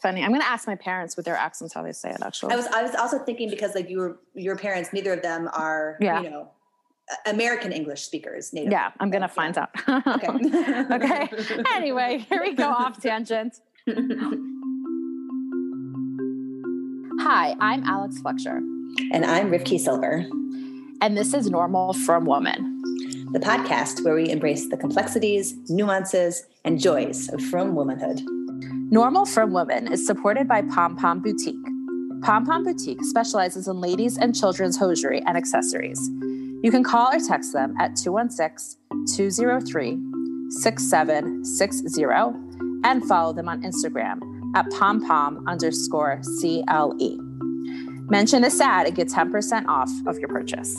funny. I'm going to ask my parents with their accents how they say it. Actually, I was I was also thinking because like your your parents, neither of them are Yeah. you know American English speakers. Native. yeah, I'm going to find out. Okay. okay. Anyway, here we go off tangent. Hi, I'm Alex Fletcher, and I'm Rivki Silver, and this is Normal Frum Woman. the podcast where we embrace the complexities, nuances, and joys of frum womanhood. Normal Frum Women is supported by Pom Pom Boutique. Pom Pom Boutique specializes in ladies and children's hosiery and accessories. You can call or text them at 216 203 6760 and follow them on Instagram at pom pom underscore CLE. Mention this ad and get 10% off of your purchase.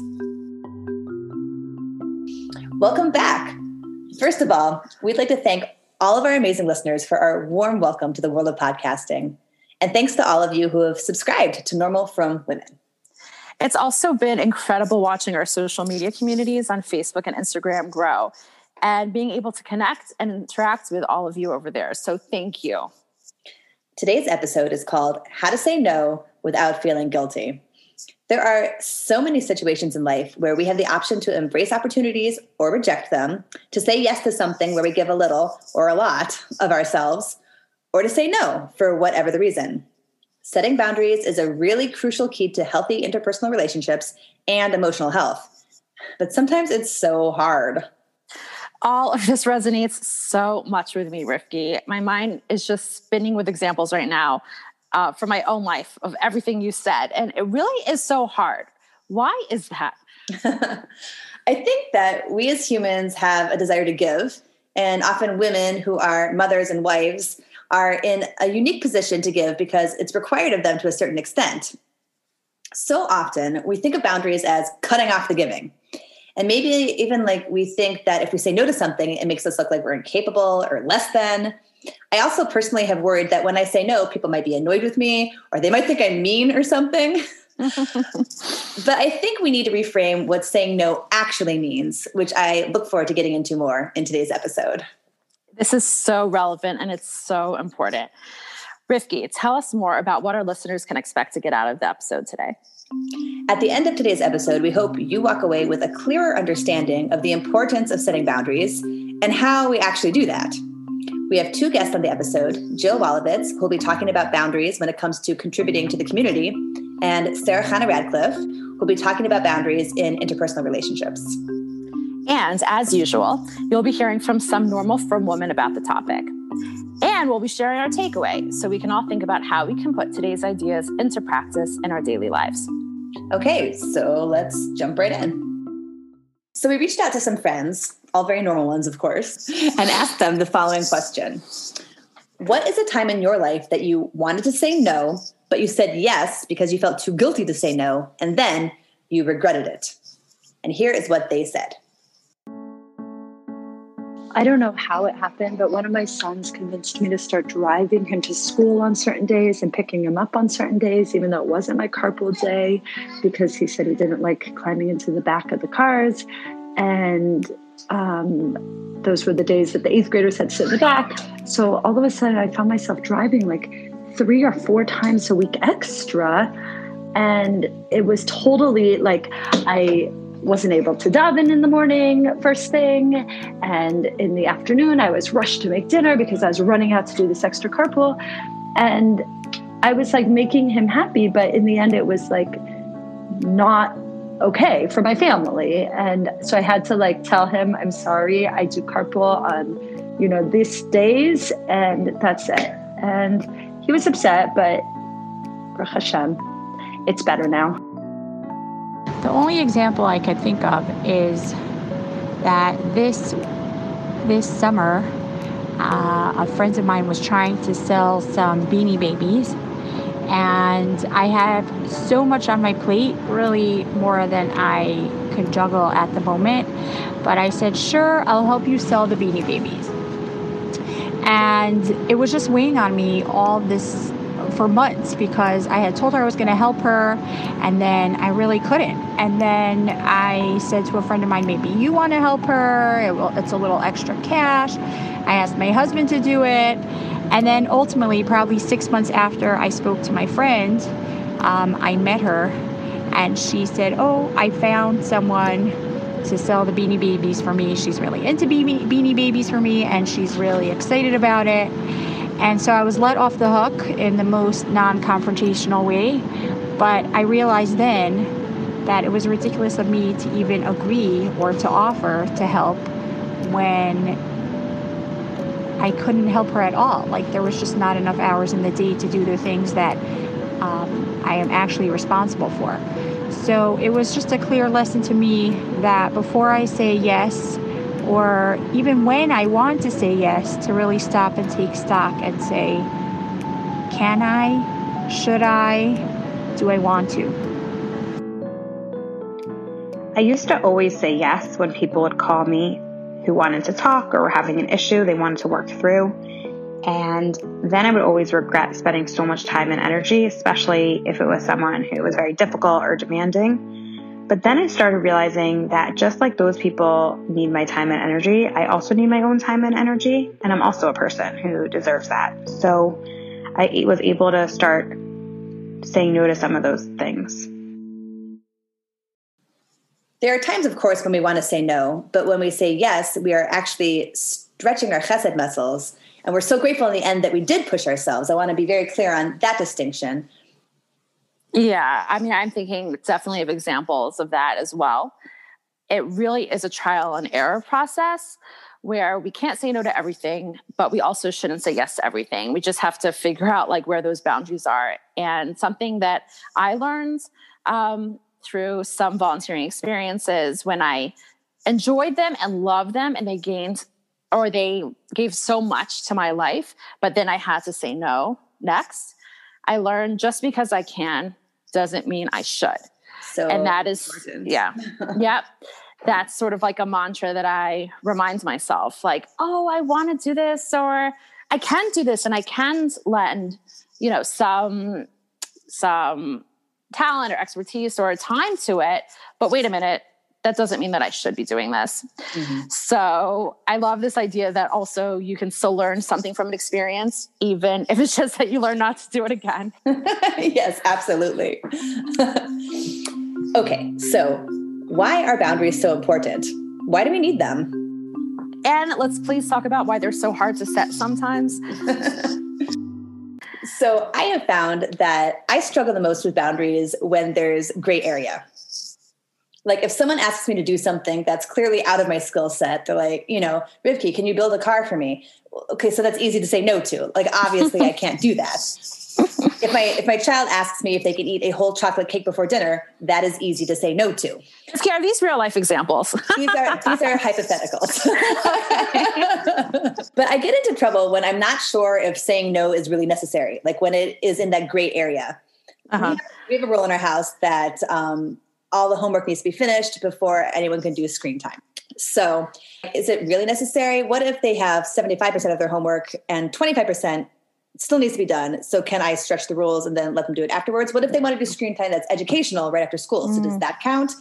Welcome back. First of all, we'd like to thank all of our amazing listeners for our warm welcome to the world of podcasting. And thanks to all of you who have subscribed to Normal Frum Women. It's also been incredible watching our social media communities on Facebook and Instagram grow and being able to connect and interact with all of you over there. So thank you. Today's episode is called How to Say No Without Feeling Guilty. There are so many situations in life where we have the option to embrace opportunities or reject them, to say yes to something where we give a little or a lot of ourselves, or to say no for whatever the reason. Setting boundaries is a really crucial key to healthy interpersonal relationships and emotional health. But sometimes it's so hard. All of this resonates so much with me, Rivki. My mind is just spinning with examples right now uh, from my own life of everything you said. And it really is so hard. Why is that? I think that we as humans have a desire to give, and often women who are mothers and wives are in a unique position to give because it's required of them to a certain extent. So often we think of boundaries as cutting off the giving. And maybe even like we think that if we say no to something, it makes us look like we're incapable or less than. I also personally have worried that when I say no, people might be annoyed with me or they might think I'm mean or something. but I think we need to reframe what saying no actually means, which I look forward to getting into more in today's episode. This is so relevant and it's so important. Rivki, tell us more about what our listeners can expect to get out of the episode today. At the end of today's episode, we hope you walk away with a clearer understanding of the importance of setting boundaries and how we actually do that. We have two guests on the episode Jill Walovitz, who will be talking about boundaries when it comes to contributing to the community, and Sarah Chana Radcliffe, who will be talking about boundaries in interpersonal relationships. And as usual, you'll be hearing from some normal frum woman about the topic. And we'll be sharing our takeaway so we can all think about how we can put today's ideas into practice in our daily lives. Okay, so let's jump right in. So we reached out to some friends, all very normal ones, of course, and asked them the following question What is a time in your life that you wanted to say no, but you said yes because you felt too guilty to say no, and then you regretted it? And here is what they said. I don't know how it happened, but one of my sons convinced me to start driving him to school on certain days and picking him up on certain days, even though it wasn't my carpool day, because he said he didn't like climbing into the back of the cars. And um, those were the days that the eighth graders had to sit in the back. So all of a sudden, I found myself driving like three or four times a week extra. And it was totally like I wasn't able to daven in the morning first thing and in the afternoon i was rushed to make dinner because i was running out to do this extra carpool and i was like making him happy but in the end it was like not okay for my family. And so i had to like tell him i'm sorry i do carpool on you know these days and that's it. And he was upset but Baruch Hashem, it's better now. The only example I could think of is that this this summer, uh, a friend of mine was trying to sell some Beanie Babies, and I have so much on my plate, really more than I could juggle at the moment. But I said, "Sure, I'll help you sell the Beanie Babies." And it was just weighing on me all this for months because I had told her I was going to help her and then I really couldn't. And then I said to a friend of mine, maybe you want to help her. It will, it's a little extra cash. I asked my husband to do it. And then ultimately, probably six months after I spoke to my friend, um, I met her and she said, Oh, I found someone to sell the beanie babies for me. She's really into beanie, beanie babies for me and she's really excited about it. And so I was let off the hook in the most non confrontational way. But I realized then that it was ridiculous of me to even agree or to offer to help when I couldn't help her at all. Like there was just not enough hours in the day to do the things that um, I am actually responsible for. So it was just a clear lesson to me that before I say yes, or even when I want to say yes, to really stop and take stock and say, can I? Should I? Do I want to? I used to always say yes when people would call me who wanted to talk or were having an issue they wanted to work through. And then I would always regret spending so much time and energy, especially if it was someone who was very difficult or demanding. But then I started realizing that just like those people need my time and energy, I also need my own time and energy. And I'm also a person who deserves that. So I was able to start saying no to some of those things. There are times, of course, when we want to say no, but when we say yes, we are actually stretching our chesed muscles. And we're so grateful in the end that we did push ourselves. I want to be very clear on that distinction. Yeah, I mean, I'm thinking definitely of examples of that as well. It really is a trial and error process where we can't say no to everything, but we also shouldn't say yes to everything. We just have to figure out like where those boundaries are. And something that I learned um, through some volunteering experiences when I enjoyed them and loved them and they gained or they gave so much to my life, but then I had to say no next. I learned just because I can doesn't mean I should. So and that is important. yeah. yep. That's sort of like a mantra that I remind myself like, "Oh, I want to do this or I can do this and I can lend, you know, some some talent or expertise or time to it. But wait a minute, that doesn't mean that I should be doing this. Mm-hmm. So I love this idea that also you can still learn something from an experience, even if it's just that you learn not to do it again. yes, absolutely. okay, so why are boundaries so important? Why do we need them? And let's please talk about why they're so hard to set sometimes. So I have found that I struggle the most with boundaries when there's gray area. Like if someone asks me to do something that's clearly out of my skill set, they're like, you know, Rivki, can you build a car for me? Okay, so that's easy to say no to. Like obviously I can't do that. if my if my child asks me if they can eat a whole chocolate cake before dinner, that is easy to say no to. Are these real life examples? these are these are hypotheticals. but I get into trouble when I'm not sure if saying no is really necessary. Like when it is in that gray area. Uh-huh. We, have, we, have, a rule in our house that um, all the homework needs to be finished before anyone can do screen time. So, is it really necessary? What if they have 75% of their homework and 25% still needs to be done. So can I stretch the rules and then let them do it afterwards? What if they want to do screen time that's educational right after school? Mm. So does mm. that count?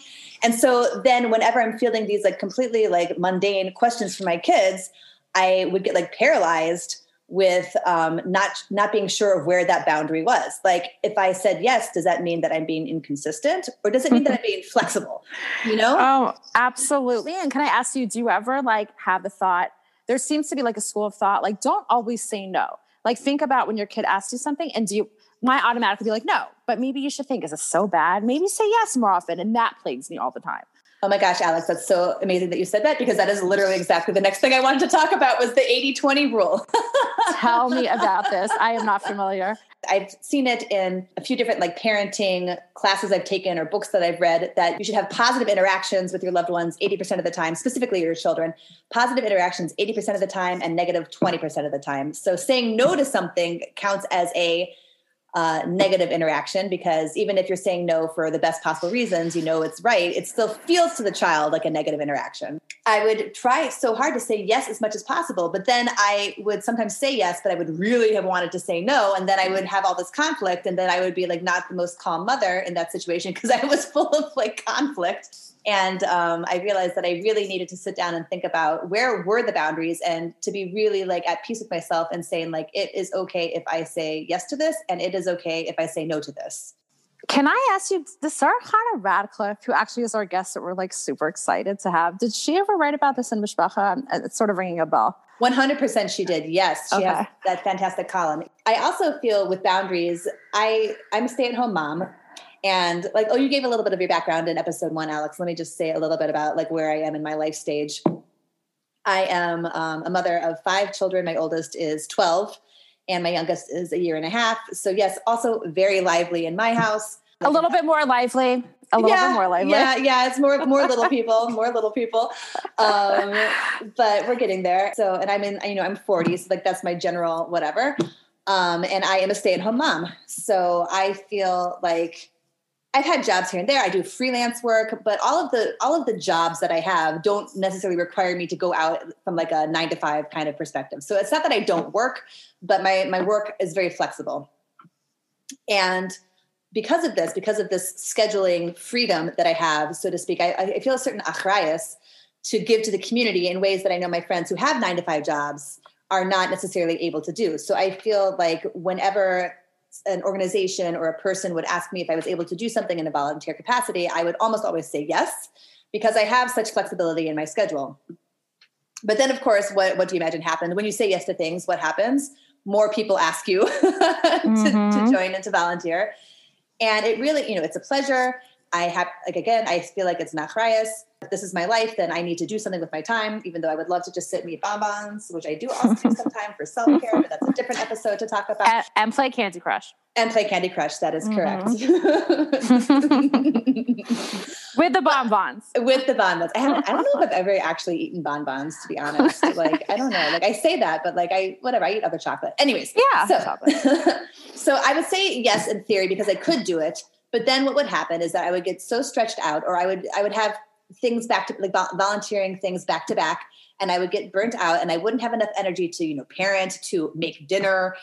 And so then whenever I'm feeling these like completely like mundane questions from my kids, I would get like paralyzed with um, not not being sure of where that boundary was. Like if I said yes, does that mean that I'm being inconsistent, or does it mean that I'm being flexible? You know? Oh, absolutely. And can I ask you, do you ever like have the thought? There seems to be like a school of thought, like don't always say no. Like think about when your kid asks you something and do you might automatically be like, no, but maybe you should think, is this so bad? Maybe say yes more often. And that plagues me all the time. Oh my gosh, Alex, that's so amazing that you said that because that is literally exactly the next thing I wanted to talk about was the 80-20 rule. Tell me about this. I am not familiar. I've seen it in a few different like parenting classes I've taken or books that I've read that you should have positive interactions with your loved ones 80% of the time, specifically your children. Positive interactions 80% of the time and negative 20% of the time. So saying no to something counts as a uh, negative interaction because even if you're saying no for the best possible reasons, you know it's right, it still feels to the child like a negative interaction. I would try so hard to say yes as much as possible, but then I would sometimes say yes, but I would really have wanted to say no. And then I would have all this conflict, and then I would be like not the most calm mother in that situation because I was full of like conflict. And um, I realized that I really needed to sit down and think about where were the boundaries and to be really like at peace with myself and saying like it is okay if I say yes to this and it is okay if I say no to this. Can I ask you, the Sarah Chana Radcliffe, who actually is our guest that we're like super excited to have, did she ever write about this in Mishpacha? It's sort of ringing a bell. 100% she did. Yes, she okay. has that fantastic column. I also feel with boundaries, I I'm a stay-at-home mom and like oh you gave a little bit of your background in episode 1 Alex. Let me just say a little bit about like where I am in my life stage. I am um, a mother of five children. My oldest is 12 and my youngest is a year and a half. So yes, also very lively in my house. A little bit more lively a little yeah, bit more lively. Yeah, yeah, it's more more little people, more little people. Um, but we're getting there. So, and I'm in, you know, I'm 40, so like that's my general whatever. Um, and I am a stay-at-home mom, so I feel like I've had jobs here and there. I do freelance work, but all of the all of the jobs that I have don't necessarily require me to go out from like a nine to five kind of perspective. So it's not that I don't work, but my my work is very flexible. And because of this, because of this scheduling freedom that I have, so to speak, I, I feel a certain achrayas to give to the community in ways that I know my friends who have nine to five jobs are not necessarily able to do. So I feel like whenever an organization or a person would ask me if I was able to do something in a volunteer capacity, I would almost always say yes, because I have such flexibility in my schedule. But then, of course, what, what do you imagine happened? When you say yes to things, what happens? More people ask you to, mm-hmm. to join and to volunteer. And it really, you know, it's a pleasure. I have, like, again, I feel like it's nachrayas. If this is my life, then I need to do something with my time, even though I would love to just sit and eat bonbons, which I do also do sometimes for self care, but that's a different episode to talk about. And, and, play Candy Crush. And play Candy Crush. That is correct. Mm-hmm. with the bonbons. with the bonbons. I haven't. I don't know if I've ever actually eaten bonbons, to be honest. Like, I don't know. Like, I say that, but like, I whatever. I eat other chocolate. Anyways, yeah. So, so I would say yes in theory because I could do it. But then what would happen is that I would get so stretched out, or I would I would have things back to like volunteering things back to back and i would get burnt out and i wouldn't have enough energy to you know parent to make dinner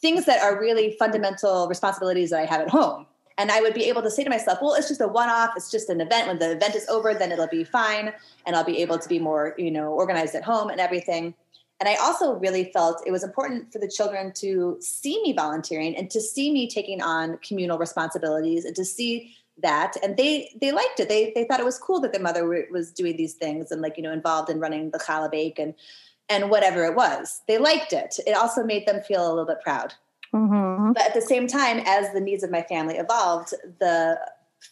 things that are really fundamental responsibilities that i have at home. And i would be able to say to myself well it's just a one-off it's just an event when the event is over then it'll be fine and i'll be able to be more you know organized at home and everything. And i also really felt it was important for the children to see me volunteering and to see me taking on communal responsibilities and to see that and they they liked it. They they thought it was cool that their mother was doing these things and like you know involved in running the challah bake and and whatever it was. They liked it. It also made them feel a little bit proud. Mm-hmm. but at the same time as the needs of my family evolved the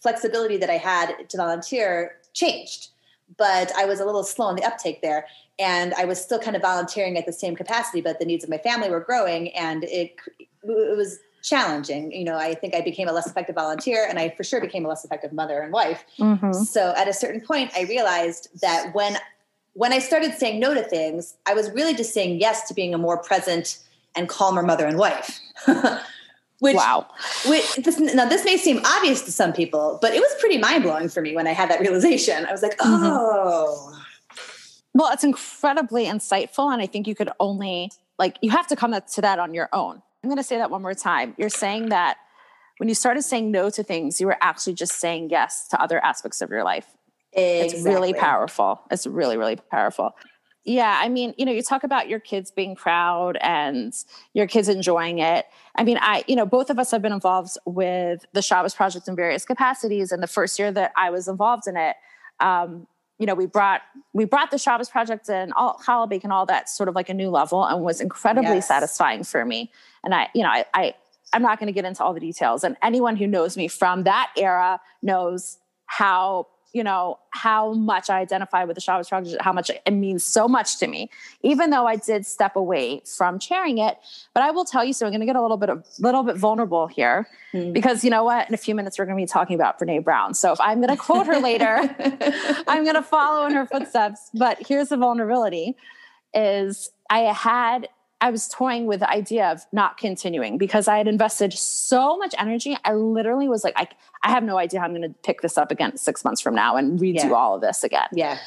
flexibility that i had to volunteer changed. But i was a little slow in the uptake there and i was still kind of volunteering at the same capacity but the needs of my family were growing and it it was challenging. You know, I think I became a less effective volunteer and I for sure became a less effective mother and wife. Mm-hmm. So at a certain point, I realized that when when I started saying no to things, I was really just saying yes to being a more present and calmer mother and wife. which, wow. Which, this, now, this may seem obvious to some people, but it was pretty mind blowing for me when I had that realization. I was like, mm-hmm. oh. Mm-hmm. Well, it's incredibly insightful. And I think you could only, like, you have to come to that on your own. I'm going to say that one more time. You're saying that when you started saying no to things, you were actually just saying yes to other aspects of your life. Exactly. It's really powerful. It's really, really powerful. Yeah, I mean, you know, you talk about your kids being proud and your kids enjoying it. I mean, I, you know, both of us have been involved with the Shabbos Project in various capacities. And the first year that I was involved in it, um, you know, we brought we brought the Shabbos project and all challah bake and all that sort of like a new level and was incredibly yes. satisfying for me. And I, you know, I, I I'm not going to get into all the details. And anyone who knows me from that era knows how you know how much I identify with the Shabbos project, how much it means so much to me, even though I did step away from chairing it. But I will tell you, so I'm going to get a little bit of little bit vulnerable here, mm. because you know what? In a few minutes, we're going to be talking about Brene Brown. So if I'm going to quote her later, I'm going to follow in her footsteps. But here's the vulnerability: is I had I was toying with the idea of not continuing because I had invested so much energy. I literally was like, I, I have no idea how I'm going to pick this up again six months from now and redo yeah. all of this again. Yeah.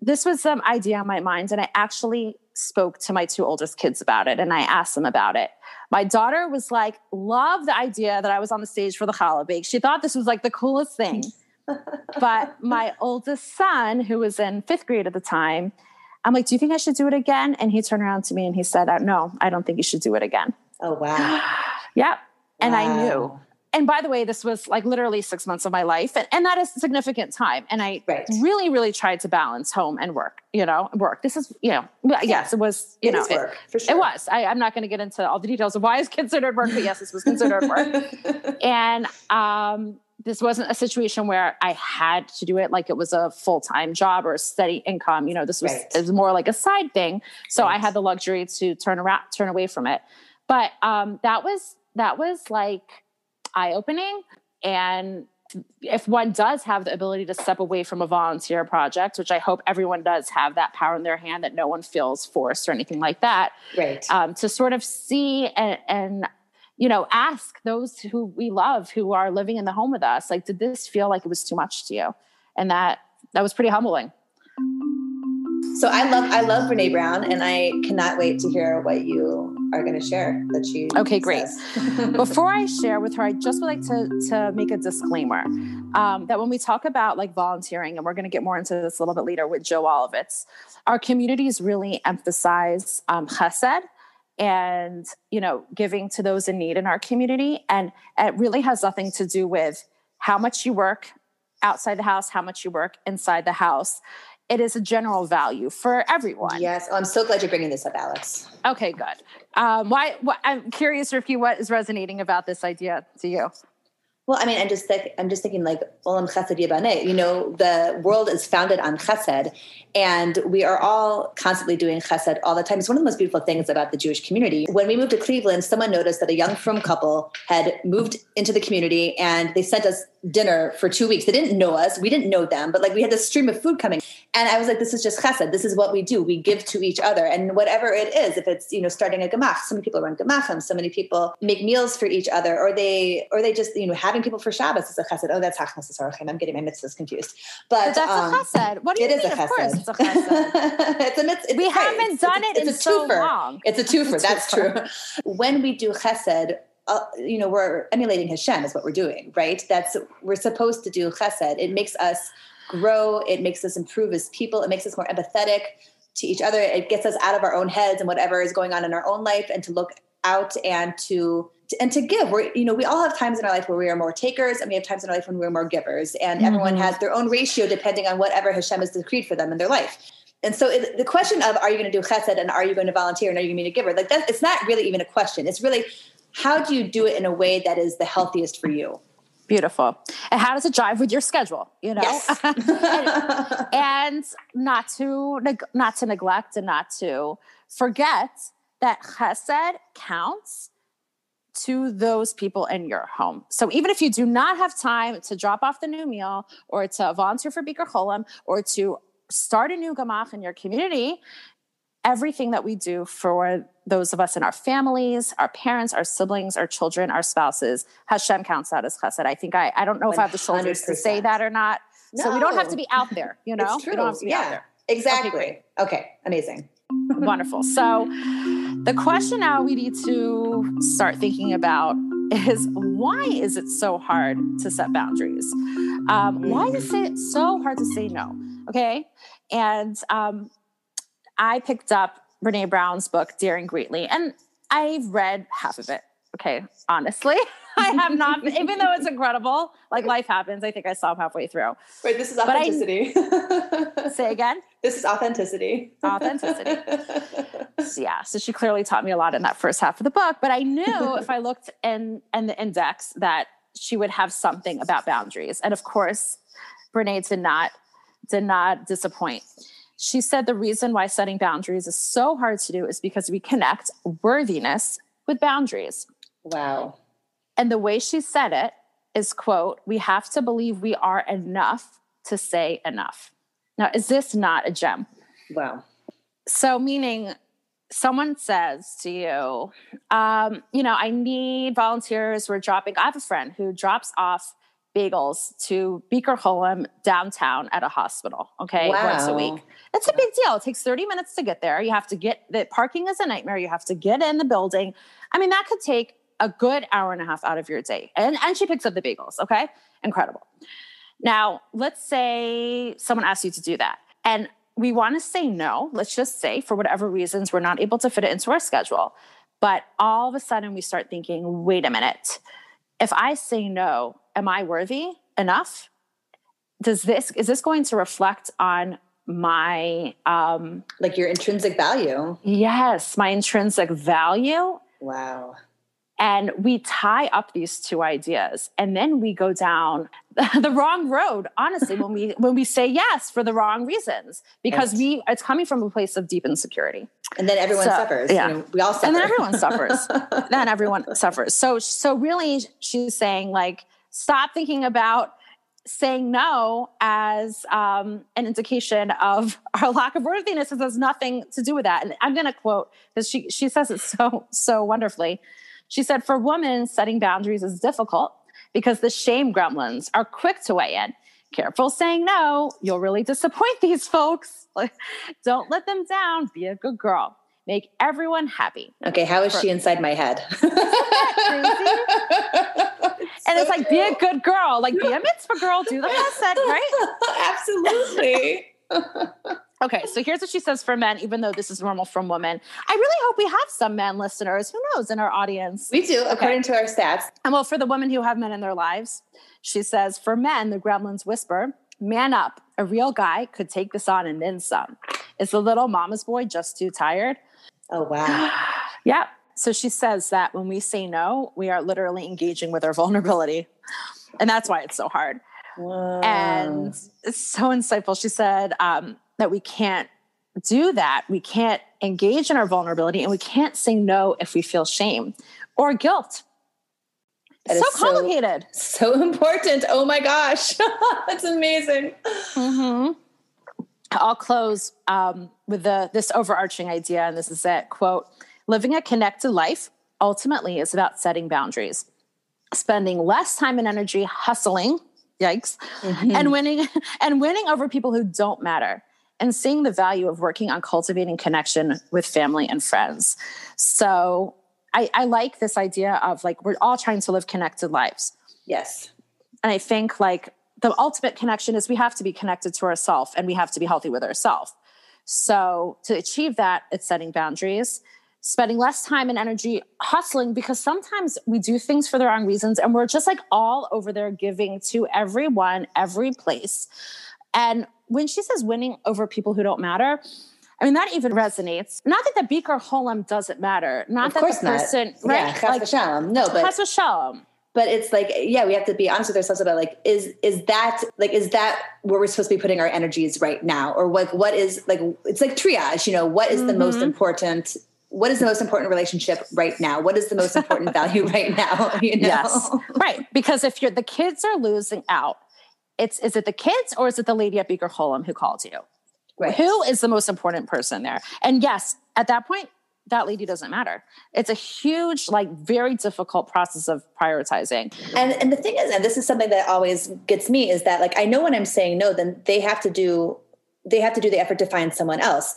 This was some idea on my mind. And I actually spoke to my two oldest kids about it and I asked them about it. My daughter was like, love the idea that I was on the stage for the challah bake. She thought this was like the coolest thing. but my oldest son, who was in fifth grade at the time, I'm like, Do you think I should do it again? And he turned around to me and he said, uh, No, I don't think you should do it again. Oh, wow. yep. And wow. I knew. And by the way, this was like literally six months of my life. And, and that is significant time. And I right. really, really tried to balance home and work, you know, work. This is, you know, yes, it was, you it know, work, it, sure. it, was. I, am not going to get into all the details of why it's considered work, but yes, this was considered work. and um, this wasn't a situation where I had to do it like it was a full time job or a steady income. You know, this was, right. was more like a side thing. So right. I had the luxury to turn around, turn away from it. But um, that was that was like eye opening. And if one does have the ability to step away from a volunteer project, which I hope everyone does have that power in their hand, that no one feels forced or anything like that, right? Um, to sort of see and, and you know ask those who we love who are living in the home with us, like, did this feel like it was too much to you? And that that was pretty humbling. So I love I love Brene Brown, and I cannot wait to hear what you are going to share that she. Okay, great. Before I share with her, I just would like to to make a disclaimer um, that when we talk about like volunteering, and we're going to get more into this a little bit later with Jill Walovitz, our communities really emphasize um, chesed and you know giving to those in need in our community, and it really has nothing to do with how much you work outside the house, how much you work inside the house it is a general value for everyone. Yes. Oh, I'm so glad you're bringing this up, Alex. Okay, good. Um, why, why? I'm curious, Ricky, what is resonating about this idea to you? Well, I mean, I'm just th- I'm just thinking like Olam Chesed Yibaneh. You know, the world is founded on Chesed, and we are all constantly doing Chesed all the time. It's one of the most beautiful things about the Jewish community. When we moved to Cleveland, someone noticed that a young frum couple had moved into the community, and they sent us dinner for two weeks. They didn't know us, we didn't know them, but like we had this stream of food coming, and I was like, this is just Chesed. This is what we do. We give to each other, and whatever it is, if it's you know starting a gemach, so many people run gemachim, so many people make meals for each other, or they or they just you know have people for Shabbos is a chesed. Oh, that's hachnasas orchim. I'm getting my mitzvahs confused. But, but that's um, a chesed. What do you it mean? Is a of course, it's a chesed. it's a mitzvah. we right. haven't it's, done it's, it it's in a so twofer. long. It's a twofer. It's a that's true. When we do chesed, uh, you know, we're emulating Hashem is what we're doing, right? That's we're supposed to do chesed. It makes us grow. It makes us improve as people. It makes us more empathetic to each other. It gets us out of our own heads and whatever is going on in our own life, and to look out and to and to give we're you know we all have times in our life where we are more takers and we have times in our life when we're more givers and mm-hmm. everyone has their own ratio depending on whatever hashem has decreed for them in their life and so it, the question of are you going to do chesed and are you going to volunteer and are you going to be a giver like that it's not really even a question it's really how do you do it in a way that is the healthiest for you Beautiful. And how does it jive with your schedule? You know, yes. and, and not to neg- not to neglect and not to forget that chesed counts to those people in your home. So even if you do not have time to drop off the new meal or to volunteer for Bikur Cholim or to start a new gemach in your community, everything that we do for those of us in our families, our parents, our siblings, our children, our spouses, Hashem counts that as chesed. I think I, I don't know if I have the shoulders to say that or not. No. So we don't have to be out there, you know? It's true. We don't have to be yeah, out there. Exactly. Okay, okay amazing. Wonderful. So the question now we need to start thinking about is why is it so hard to set boundaries? Um, why is it so hard to say no? Okay. And um, I picked up Brene Brown's book, Daring Greatly, and I've read half of it. Okay. Honestly, I have not, even though it's incredible, like life happens, I think I saw halfway through. Wait, this is authenticity. I, say again. This is authenticity. Authenticity. so, yeah. So she clearly taught me a lot in that first half of the book. But I knew if I looked in in the index that she would have something about boundaries. And of course, Brene did not did not disappoint. She said the reason why setting boundaries is so hard to do is because we connect worthiness with boundaries. Wow. And the way she said it is quote, we have to believe we are enough to say enough. Now, is this not a gem? Wow. So, meaning someone says to you, um, you know, I need volunteers. We're dropping, I have a friend who drops off bagels to Bikur Cholim downtown at a hospital, okay, wow. once a week. It's a big deal. It takes 30 minutes to get there. You have to get the parking is a nightmare. You have to get in the building. I mean, that could take a good hour and a half out of your day. And and she picks up the bagels, okay? Incredible. Now, let's say someone asks you to do that and we want to say no. Let's just say, for whatever reasons, we're not able to fit it into our schedule. But all of a sudden, we start thinking, wait a minute. If I say no, am I worthy enough? Does this, is this going to reflect on my, um, like your intrinsic value? yes, my intrinsic value? Wow. And we tie up these two ideas and then we go down the wrong road honestly when we when we say yes for the wrong reasons because Right. we it's coming from a place of deep insecurity And then everyone So, suffers. yeah. You know, we all suffer. and then everyone suffers then everyone suffers so so really she's saying like stop thinking about saying no as um, an indication of our lack of worthiness it has nothing to do with that and i'm going to quote because she she says it so so wonderfully she said for women setting boundaries is difficult because the shame gremlins are quick to weigh in. Careful saying no. You'll really disappoint these folks. Don't let them down. Be a good girl. Make everyone happy. Okay, how is she inside my head? and it's like be a good girl. Like be a mitzvah girl. Do the chesed right? Absolutely. Okay so here's what she says for men even though this is normal frum women. I really hope we have some men listeners. Who knows in our audience? We do, according to our stats. and well for the women who have men in their lives she says for men the gremlins whisper man up. A real guy could take this on and then some. Is the little mama's boy just too tired? Oh wow. yeah. So she says that when we say no we are literally engaging with our vulnerability. And that's why it's so hard. Wow. and it's so insightful. She said um, that we can't do that. We can't engage in our vulnerability, and we can't say no if we feel shame or guilt. That so is so- complicated. so important. Oh my gosh. That's amazing. Mhm. I'll close um, with the this overarching idea, and this is it. Quote: Living a connected life ultimately is about setting boundaries, spending less time and energy hustling. Yikes! and winning and winning over people who don't matter and seeing the value of working on cultivating connection with family and friends. So I, I like this idea of like we're all trying to live connected lives. Yes. and i think like the ultimate connection is we have to be connected to ourselves and we have to be healthy with ourselves so to achieve that it's setting boundaries spending less time and energy hustling because sometimes we do things for the wrong reasons and we're just like all over there giving to everyone every place. And when she says winning over people who don't matter I mean, that even resonates. Not that the Bikur Cholim doesn't matter. Not Of that the person, Yeah, right? chas like, v'shalom. No, but Chas v'shalom. but it's like yeah we have to be honest with ourselves about like is is that like is that where we're supposed to be putting our energies right now or like what is like it's like triage you know what is the most Mhm. important what is the most important relationship right now what is the most important value right now you know Yes. right. Because if you're the kids are losing out, it's is it the kids or is it the lady at Bikur Cholim who called you? right Who is the most important person there? And yes, at that point, that lady doesn't matter. It's a huge, like very difficult process of prioritizing. and and the thing is and this is something that always gets me is that like i know when i'm saying no then they have to do they have to do the effort to find someone else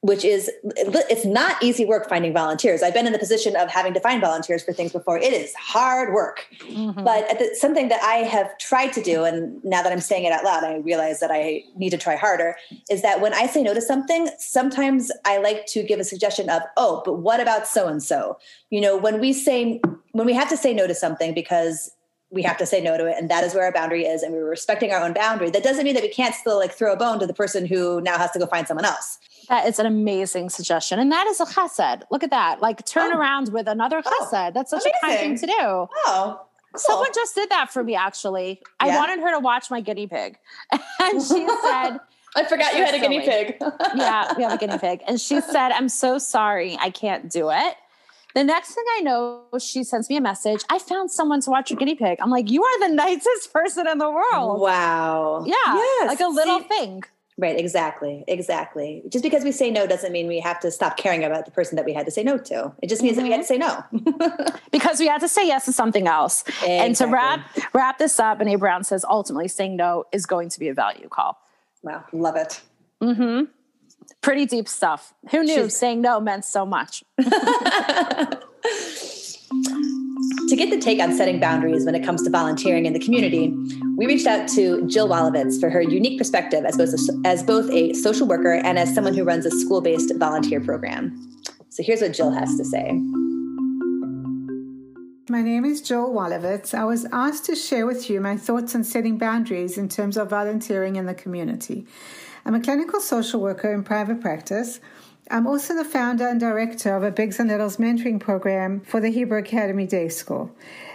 which is it's not easy work finding volunteers. I've been in the position of having to find volunteers for things before. It is hard work. Mhm. but at the, something that i have tried to do and now that i'm saying it out loud i realize that i need to try harder is that when i say no to something sometimes i like to give a suggestion of oh but what about so and so you know when we say when we have to say no to something because we have to say no to it and that is where our boundary is and we're respecting our own boundary that doesn't mean that we can't still like throw a bone to the person who now has to go find someone else That is an amazing suggestion. And that is a chesed. Look at that. Like turn Oh. around with another Oh, chesed. That's such a kind thing to do. oh cool. Someone just did that for me, actually. I wanted her to watch my guinea pig. And she said, i forgot you had a guinea pig Yeah, we have a guinea pig. And she said, I'm so sorry. I can't do it. The next thing I know, she sends me a message. I found someone to watch your guinea pig. I'm like, you are the nicest person in the world. wow Yeah. Yes. Like a little See? thing. Right, exactly, exactly. Just because we say no doesn't mean we have to stop caring about the person that we had to say no to. It just means that we had to say no. Because we had to say yes to something else. And to wrap wrap this up, and A. Brown says ultimately saying no is going to be a value call. Wow, love it. Mm hmm Pretty deep stuff. Who knew She's- saying no meant so much? To get the take on setting boundaries when it comes to volunteering in the community, we reached out to Jill Walovitz for her unique perspective as both a, as both a social worker and as someone who runs a school based volunteer program. So here's what Jill has to say. My name is Jill Walovitz. I was asked to share with you my thoughts on setting boundaries in terms of volunteering in the community. I'm a clinical social worker in private practice. I'm also the founder and director of a Bigs and Littles mentoring program for the Hebrew Academy Day School.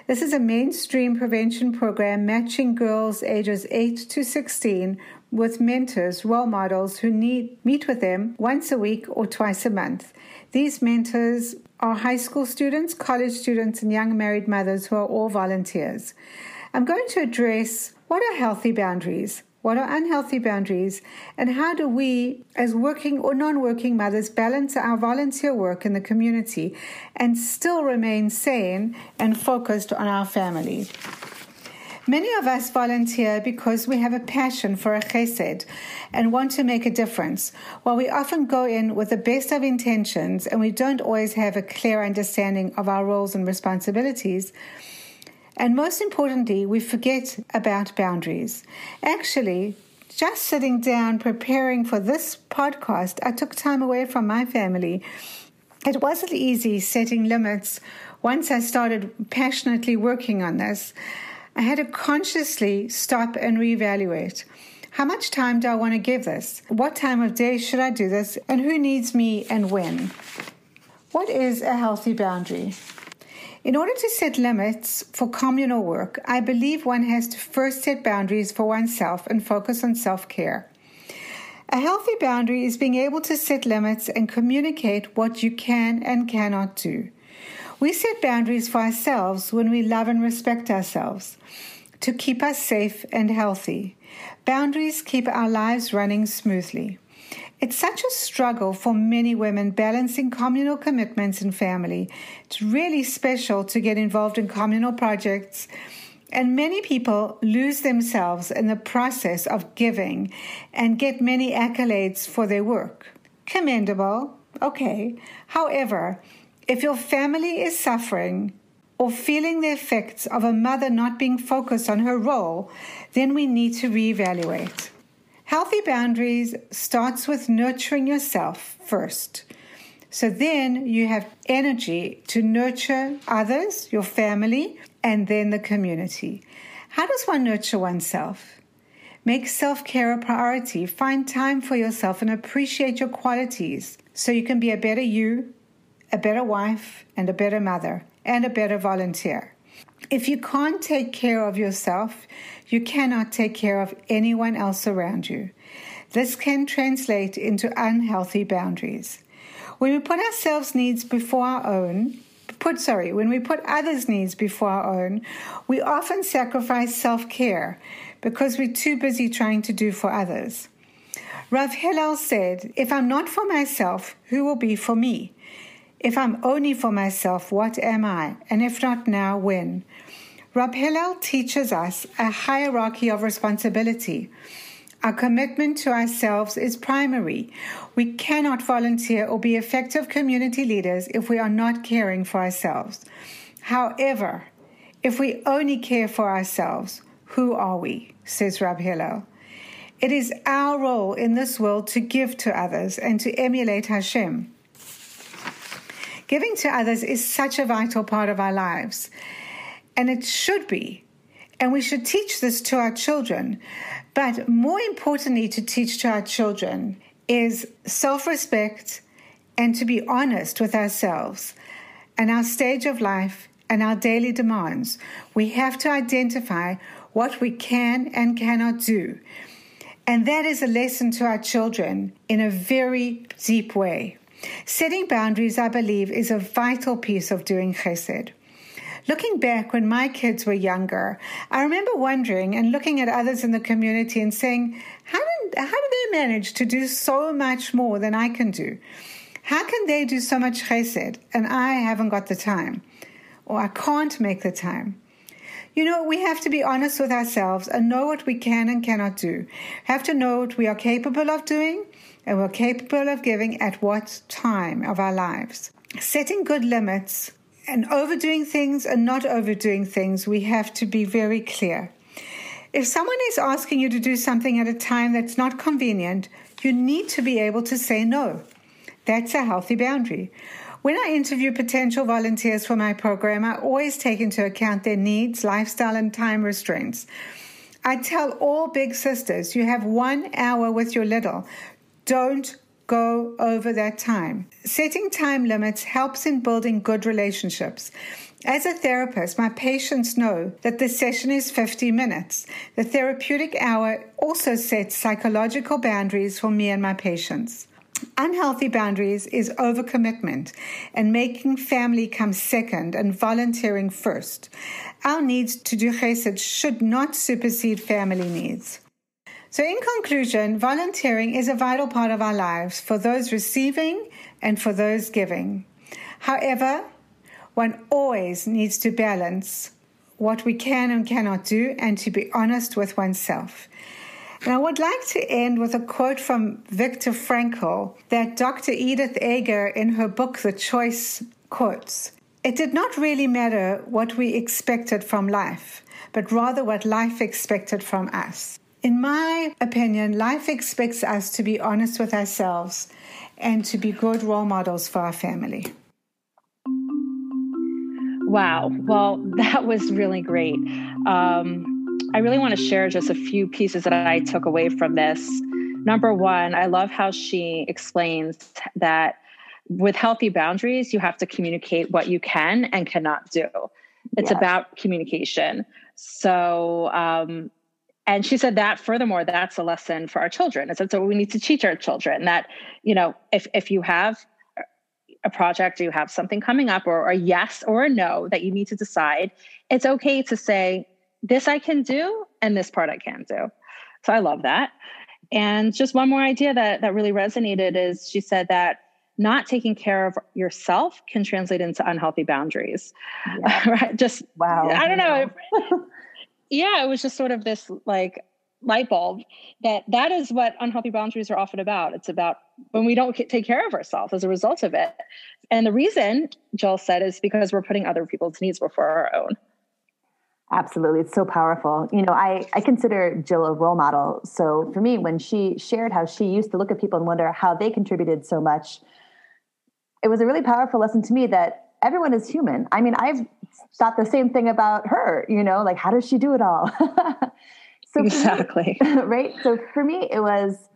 This is a mainstream prevention program matching girls ages 8 to 16 with mentors, role models who need, meet with them once a week or twice a month. These mentors are high school students, college students, and young married mothers who are all volunteers. I'm going to address what are healthy boundaries, what are unhealthy boundaries? And how do we, as working or non working mothers, balance our volunteer work in the community and still remain sane and focused on our family? Many of us volunteer because we have a passion for a chesed and want to make a difference. While we often go in with the best of intentions and we don't always have a clear understanding of our roles and responsibilities, and most importantly, we forget about boundaries. Actually, just sitting down preparing for this podcast, I took time away from my family. It wasn't easy setting limits once I started passionately working on this. I had to consciously stop and reevaluate. How much time do I want to give this? What time of day should I do this? And who needs me and when? What is a healthy boundary? In order to set limits for communal work, I believe one has to first set boundaries for oneself and focus on self care. A healthy boundary is being able to set limits and communicate what you can and cannot do. We set boundaries for ourselves when we love and respect ourselves to keep us safe and healthy. Boundaries keep our lives running smoothly. It's such a struggle for many women balancing communal commitments and family. It's really special to get involved in communal projects. And many people lose themselves in the process of giving and get many accolades for their work. Commendable, okay. However, if your family is suffering or feeling the effects of a mother not being focused on her role, then we need to reevaluate. Healthy boundaries starts with nurturing yourself first. So then you have energy to nurture others, your family, and then the community. How does one nurture oneself? Make self care a priority. Find time for yourself and appreciate your qualities so you can be a better you, a better wife, and a better mother, and a better volunteer. If you can't take care of yourself, you cannot take care of anyone else around you. This can translate into unhealthy boundaries. When we put ourselves' needs before our own, put sorry, when we put others' needs before our own, we often sacrifice self-care because we're too busy trying to do for others. Rav Hillel said, If I'm not for myself, who will be for me? If I'm only for myself, what am I? And if not now, when? Rab Hillel teaches us a hierarchy of responsibility. Our commitment to ourselves is primary. We cannot volunteer or be effective community leaders if we are not caring for ourselves. However, if we only care for ourselves, who are we? says Rab Hillel. It is our role in this world to give to others and to emulate Hashem. Giving to others is such a vital part of our lives. And it should be. And we should teach this to our children. But more importantly, to teach to our children is self respect and to be honest with ourselves and our stage of life and our daily demands. We have to identify what we can and cannot do. And that is a lesson to our children in a very deep way. Setting boundaries, I believe, is a vital piece of doing chesed. Looking back when my kids were younger, I remember wondering and looking at others in the community and saying, how did, how they manage to do so much more than I can do? How can they do so much chesed and I haven't got the time? Or I can't make the time? You know, we have to be honest with ourselves and know what we can and cannot do. Have to know what we are capable of doing and we're capable of giving at what time of our lives. Setting good limits and overdoing things and not overdoing things, we have to be very clear. If someone is asking you to do something at a time that's not convenient, you need to be able to say no. That's a healthy boundary. When I interview potential volunteers for my program, I always take into account their needs, lifestyle, and time restraints. I tell all big sisters you have one hour with your little. Don't go over that time. Setting time limits helps in building good relationships. As a therapist, my patients know that the session is 50 minutes. The therapeutic hour also sets psychological boundaries for me and my patients. Unhealthy boundaries is overcommitment and making family come second and volunteering first. Our needs to do chesed should not supersede family needs. So, in conclusion, volunteering is a vital part of our lives for those receiving and for those giving. However, one always needs to balance what we can and cannot do and to be honest with oneself. And I would like to end with a quote from Viktor Frankl that Dr. Edith Eger in her book The Choice quotes. It did not really matter what we expected from life, but rather what life expected from us. In my opinion, life expects us to be honest with ourselves and to be good role models for our family. Wow. Well, that was really great. Um, I really want to share just a few pieces that I took away from this. Number one, I love how she explains that with healthy boundaries, you have to communicate what you can and cannot do. It's yes. about communication. So, um, and she said that furthermore, that's a lesson for our children. And so we need to teach our children that, you know, if, if you have a project, or you have something coming up or a yes or a no that you need to decide, it's okay to say, this I can do and this part I can't do. So I love that. And just one more idea that that really resonated is she said that not taking care of yourself can translate into unhealthy boundaries. Yeah. right? Just wow. I don't know. Yeah, it was just sort of this like light bulb that that is what unhealthy boundaries are often about. It's about when we don't take care of ourselves as a result of it. And the reason Jill said is because we're putting other people's needs before our own. Absolutely. It's so powerful. You know, I, I consider Jill a role model. So for me, when she shared how she used to look at people and wonder how they contributed so much, it was a really powerful lesson to me that everyone is human. I mean, I've thought the same thing about her, you know, like how does she do it all? so exactly. Me, right. So for me, it was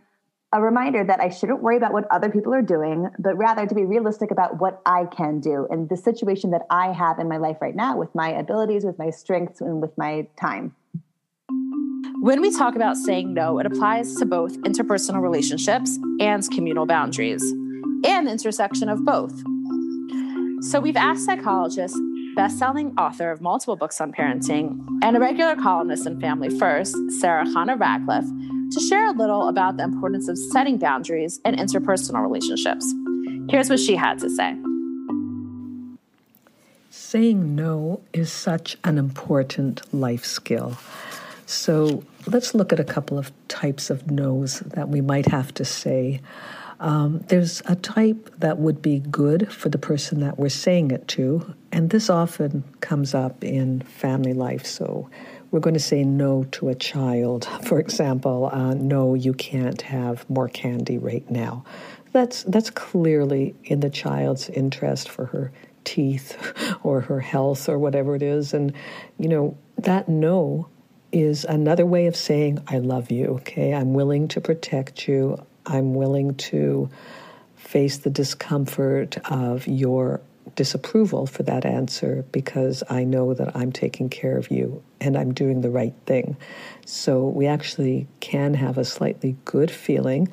a reminder that I shouldn't worry about what other people are doing, but rather to be realistic about what I can do and the situation that I have in my life right now with my abilities, with my strengths, and with my time. When we talk about saying no, it applies to both interpersonal relationships and communal boundaries, and the intersection of both. So we've asked psychologist, best-selling author of multiple books on parenting, and a regular columnist in Family First, Sarah Chana Radcliffe, to share a little about the importance of setting boundaries in interpersonal relationships. Here's what she had to say. Saying no is such an important life skill. So let's look at a couple of types of no's that we might have to say. Um, there's a type that would be good for the person that we're saying it to, and this often comes up in family life. So we're going to say no to a child. For example, uh, no, you can't have more candy right now. That's that's clearly in the child's interest for her teeth or her health or whatever it is, and you know that no is another way of saying I love you. Okay, I'm willing to protect you. I'm willing to face the discomfort of your disapproval for that answer because I know that I'm taking care of you and I'm doing the right thing. So we actually can have a slightly good feeling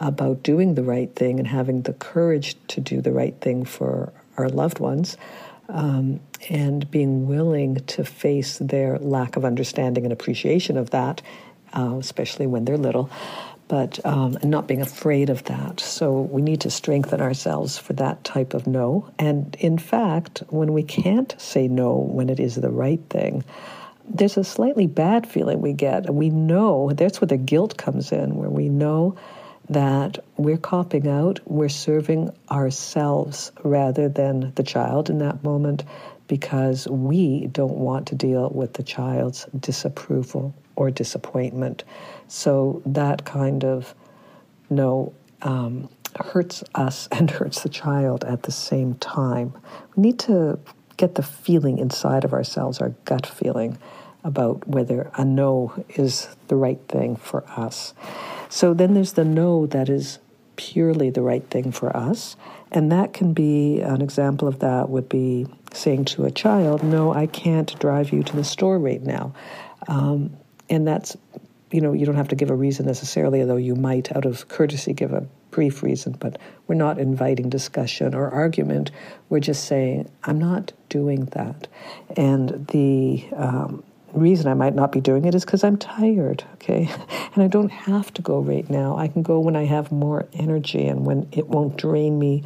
about doing the right thing and having the courage to do the right thing for our loved ones. Um, and being willing to face their lack of understanding and appreciation of that, uh, especially when they're little, but um, and not being afraid of that. So we need to strengthen ourselves for that type of no. And in fact, when we can't say no when it is the right thing, there's a slightly bad feeling we get. We know that's where the guilt comes in, where we know that we're copping out, we're serving ourselves rather than the child in that moment because we don't want to deal with the child's disapproval or disappointment. So that kind of no um, hurts us and hurts the child at the same time. We need to get the feeling inside of ourselves, our gut feeling about whether a no is the right thing for us. So then there's the no that is purely the right thing for us. And that can be an example of that would be saying to a child, No, I can't drive you to the store right now. Um, and that's, you know, you don't have to give a reason necessarily, although you might, out of courtesy, give a brief reason, but we're not inviting discussion or argument. We're just saying, I'm not doing that. And the, um, reason I might not be doing it is because I'm tired, okay? And I don't have to go right now. I can go when I have more energy and when it won't drain me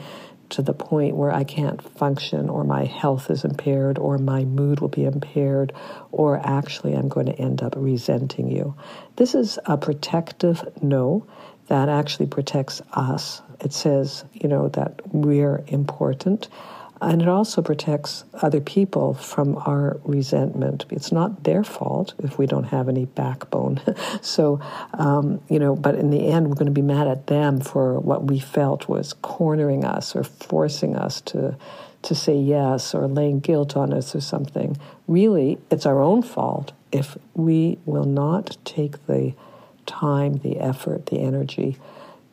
to the point where I can't function or my health is impaired or my mood will be impaired or actually I'm going to end up resenting you. This is a protective no that actually protects us. It says, you know, that we're important. And it also protects other people from our resentment. It's not their fault if we don't have any backbone. so, um, you know, but in the end, we're going to be mad at them for what we felt was cornering us or forcing us to, to say yes or laying guilt on us or something. Really, it's our own fault if we will not take the time, the effort, the energy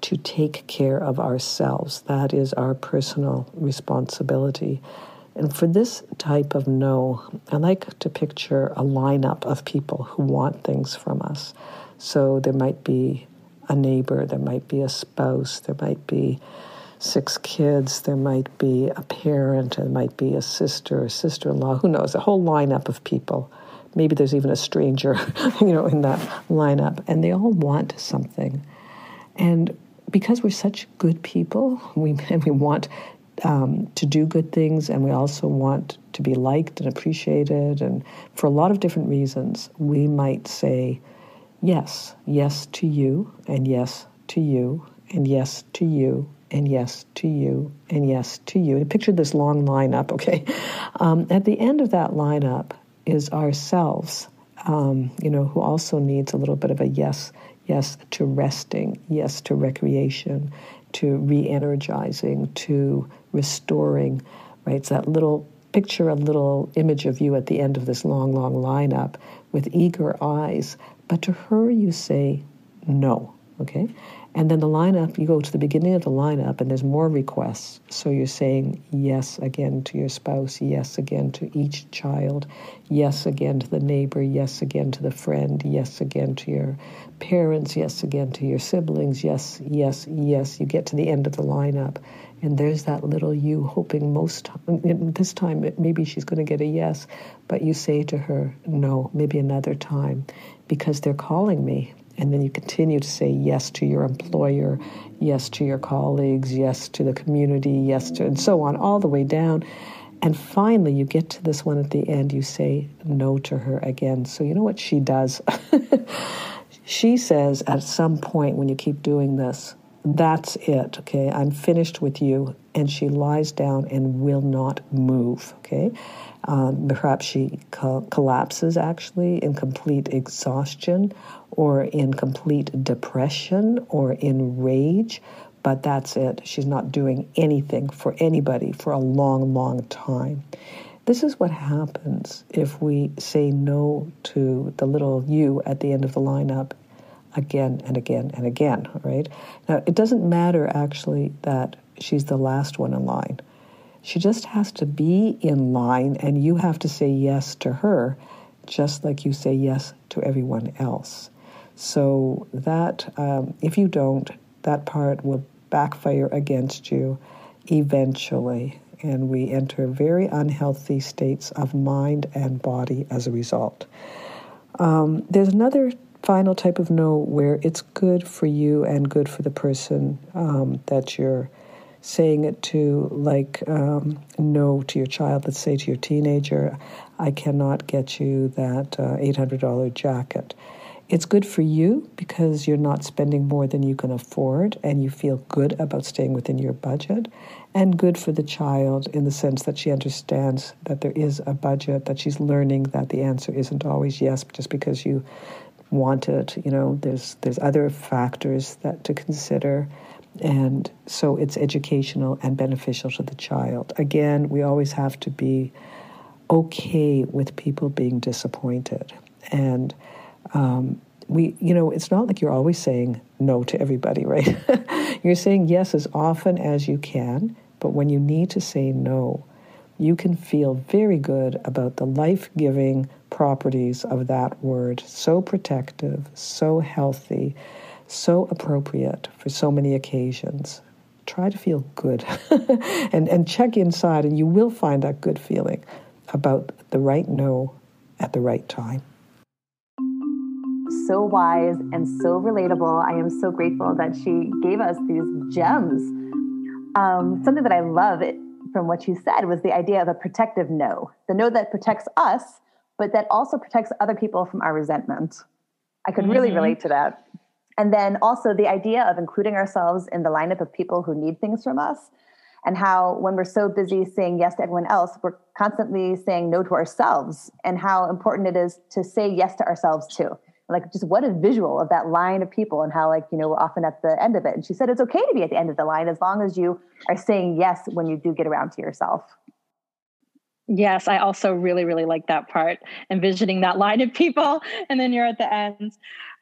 to take care of ourselves. That is our personal responsibility. And for this type of no, I like to picture a lineup of people who want things from us. So there might be a neighbor, there might be a spouse, there might be six kids, there might be a parent, there might be a sister, a sister in law, who knows, a whole lineup of people. Maybe there's even a stranger, you know, in that lineup, and they all want something. And because we're such good people, we and we want um, to do good things, and we also want to be liked and appreciated, and for a lot of different reasons, we might say yes, yes to you, and yes to you, and yes to you, and yes to you, and yes to you. And picture this long lineup, okay? Um, at the end of that lineup is ourselves, um, you know, who also needs a little bit of a yes yes to resting, yes to recreation, to re energizing, to restoring, right? It's that little picture, a little image of you at the end of this long, long lineup with eager eyes. But to her, you say no, okay? And then the lineup, you go to the beginning of the lineup and there's more requests. So you're saying yes again to your spouse, yes again to each child, yes again to the neighbor, yes again to the friend, yes again to your parents, yes again to your siblings, yes, yes, yes. You get to the end of the lineup and there's that little you hoping most this time maybe she's going to get a yes, but you say to her, no, maybe another time because they're calling me and then you continue to say yes to your employer, yes to your colleagues, yes to the community, yes to, and so on, all the way down. And finally, you get to this one at the end, you say no to her again. So, you know what she does? she says at some point when you keep doing this, that's it, okay? I'm finished with you. And she lies down and will not move, okay? Um, perhaps she co- collapses actually in complete exhaustion or in complete depression or in rage, but that's it. She's not doing anything for anybody for a long, long time. This is what happens if we say no to the little you at the end of the lineup again and again and again, right? Now, it doesn't matter actually that she's the last one in line. She just has to be in line, and you have to say yes to her, just like you say yes to everyone else. So that, um, if you don't, that part will backfire against you eventually, and we enter very unhealthy states of mind and body as a result. Um, there's another final type of no where it's good for you and good for the person um, that you're saying it to, like um, no to your child. Let's say to your teenager, I cannot get you that uh, $800 jacket. it's good for you because you're not spending more than you can afford and you feel good about staying within your budget. And good for the child in the sense that she understands that there is a budget, that she's learning that the answer isn't always yes just because you want it. You know, there's there's other factors that to consider. And so it's educational and beneficial to the child. Again, we always have to be okay with people being disappointed. And um, we, you know, it's not like you're always saying no to everybody, right? you're saying yes as often as you can, but when you need to say no, you can feel very good about the life giving properties of that word. So protective, so healthy, so appropriate for so many occasions. Try to feel good and, and check inside, and you will find that good feeling about the right no at the right time so wise and so relatable. I am so grateful that she gave us these gems. Um, something that I love it, from what you said was the idea of a protective no, the no that protects us, but that also protects other people from our resentment. I could mm-hmm. really relate to that. And then also the idea of including ourselves in the lineup of people who need things from us and how when we're so busy saying yes to everyone else we're constantly saying no to ourselves and how important it is to say yes to ourselves too like just what a visual of that line of people and how like you know we're often at the end of it and she said it's okay to be at the end of the line as long as you are saying yes when you do get around to yourself Yes, I also really, really like that part, envisioning that line of people, and then you're at the end.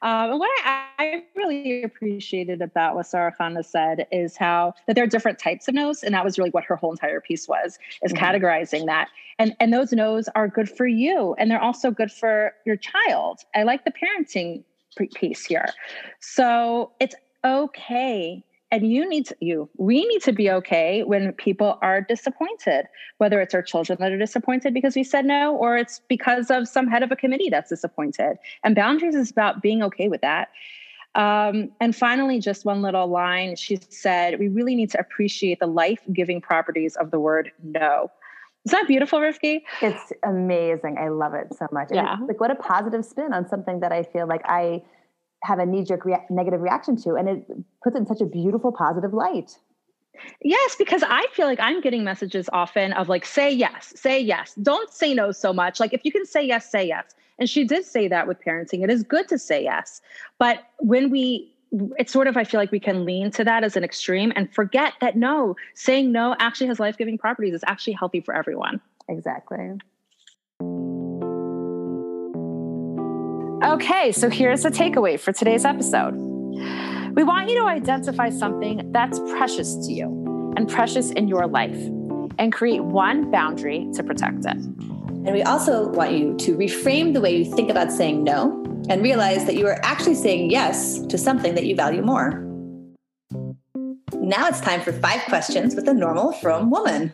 Um, and what I, I, really appreciated about what Sarah Chana said is how that there are different types of no's, and that was really what her whole entire piece was, is mm-hmm. categorizing that. And and those no's are good for you, and they're also good for your child. I like the parenting piece here. So it's okay and you need to you we need to be okay when people are disappointed whether it's our children that are disappointed because we said no or it's because of some head of a committee that's disappointed and boundaries is about being okay with that um, and finally just one little line she said we really need to appreciate the life-giving properties of the word no is that beautiful, Rivki? It's amazing. I love it so much. Yeah. like what a positive spin on something that I feel like I have a knee jerk rea- negative reaction to. And it puts it in such a beautiful, positive light. Yes, because I feel like I'm getting messages often of like, say yes, say yes. Don't say no so much. Like, if you can say yes, say yes. And she did say that with parenting. It is good to say yes. But when we, it's sort of, I feel like we can lean to that as an extreme and forget that no, saying no actually has life giving properties. It's actually healthy for everyone. Exactly. Okay, so here's the takeaway for today's episode. We want you to identify something that's precious to you and precious in your life and create one boundary to protect it. And we also want you to reframe the way you think about saying no and realize that you are actually saying yes to something that you value more. Now it's time for five questions with a normal frum woman.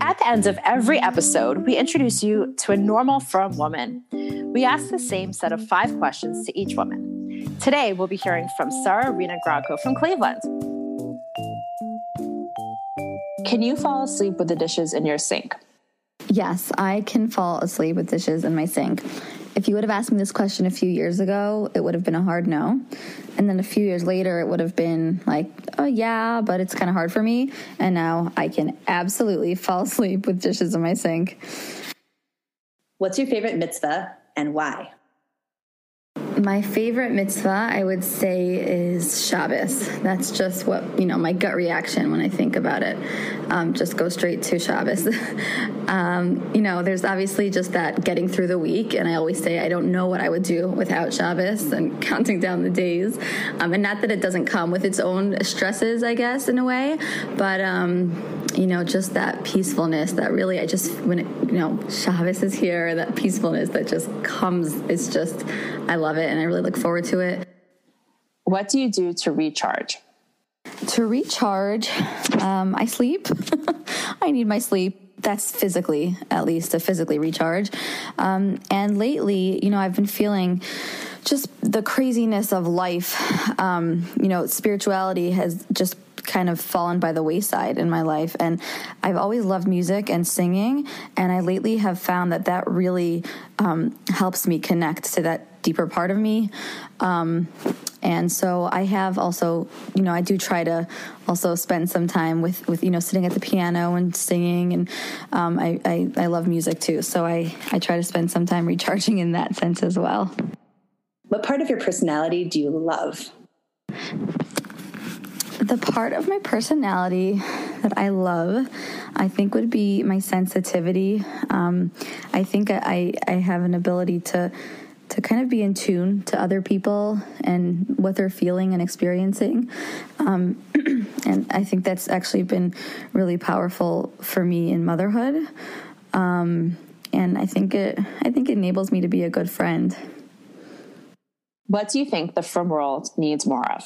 At the end of every episode, we introduce you to a normal frum woman. We asked the same set of five questions to each woman. Today, we'll be hearing from Sarah Rena Grodko from Cleveland. Can you fall asleep with the dishes in your sink? Yes, I can fall asleep with dishes in my sink. If you would have asked me this question a few years ago, it would have been a hard no. And then a few years later, it would have been like, oh, yeah, but it's kind of hard for me. And now I can absolutely fall asleep with dishes in my sink. What's your favorite mitzvah and why? My favorite mitzvah, I would say, is Shabbos. That's just what, you know, my gut reaction when I think about it. Um, just go straight to Shabbos. um, you know, there's obviously just that getting through the week. And I always say, I don't know what I would do without Shabbos and counting down the days. Um, and not that it doesn't come with its own stresses, I guess, in a way. But, um, you know, just that peacefulness that really, I just, when, it, you know, Shabbos is here, that peacefulness that just comes, it's just, I love it and I really look forward to it. What do you do to recharge? To recharge, um, I sleep. I need my sleep. That's physically, at least, to physically recharge. Um, and lately, you know, I've been feeling just the craziness of life. Um, you know, spirituality has just kind of fallen by the wayside in my life. And I've always loved music and singing. And I lately have found that that really um, helps me connect to that deeper part of me. Um, and so I have also, you know, I do try to also spend some time with, with you know, sitting at the piano and singing. And um, I, I, I love music too. So I, I try to spend some time recharging in that sense as well. What part of your personality do you love? The part of my personality that I love, I think, would be my sensitivity. Um, I think I, I have an ability to to kind of be in tune to other people and what they're feeling and experiencing. Um, and I think that's actually been really powerful for me in motherhood. Um, and I think it I think it enables me to be a good friend. What do you think the frum world needs more of?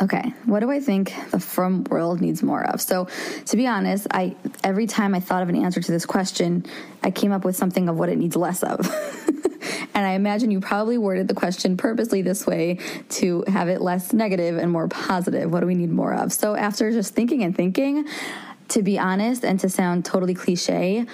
Okay, what do I think the frum world needs more of? So, to be honest, I every time I thought of an answer to this question, I came up with something of what it needs less of. and I imagine you probably worded the question purposely this way to have it less negative and more positive. What do we need more of? So, after just thinking and thinking, to be honest and to sound totally cliche,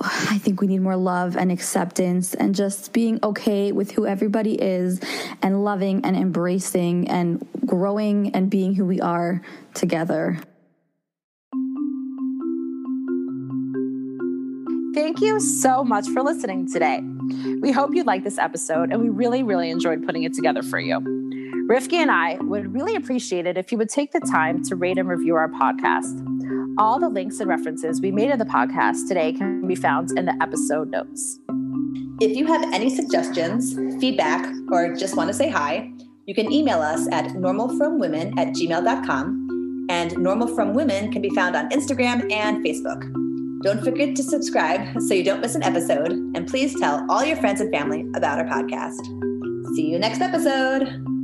I think we need more love and acceptance and just being okay with who everybody is and loving and embracing and growing and being who we are together. Thank you so much for listening today. We hope you liked this episode and we really, really enjoyed putting it together for you. Rivki and I would really appreciate it if you would take the time to rate and review our podcast. All the links and references we made in the podcast today can be found in the episode notes. If you have any suggestions, feedback, or just want to say hi, you can email us at normalfrumwomen at gmail.com. And Normal Frum Women can be found on Instagram and Facebook. Don't forget to subscribe so you don't miss an episode. And please tell all your friends and family about our podcast. See you next episode.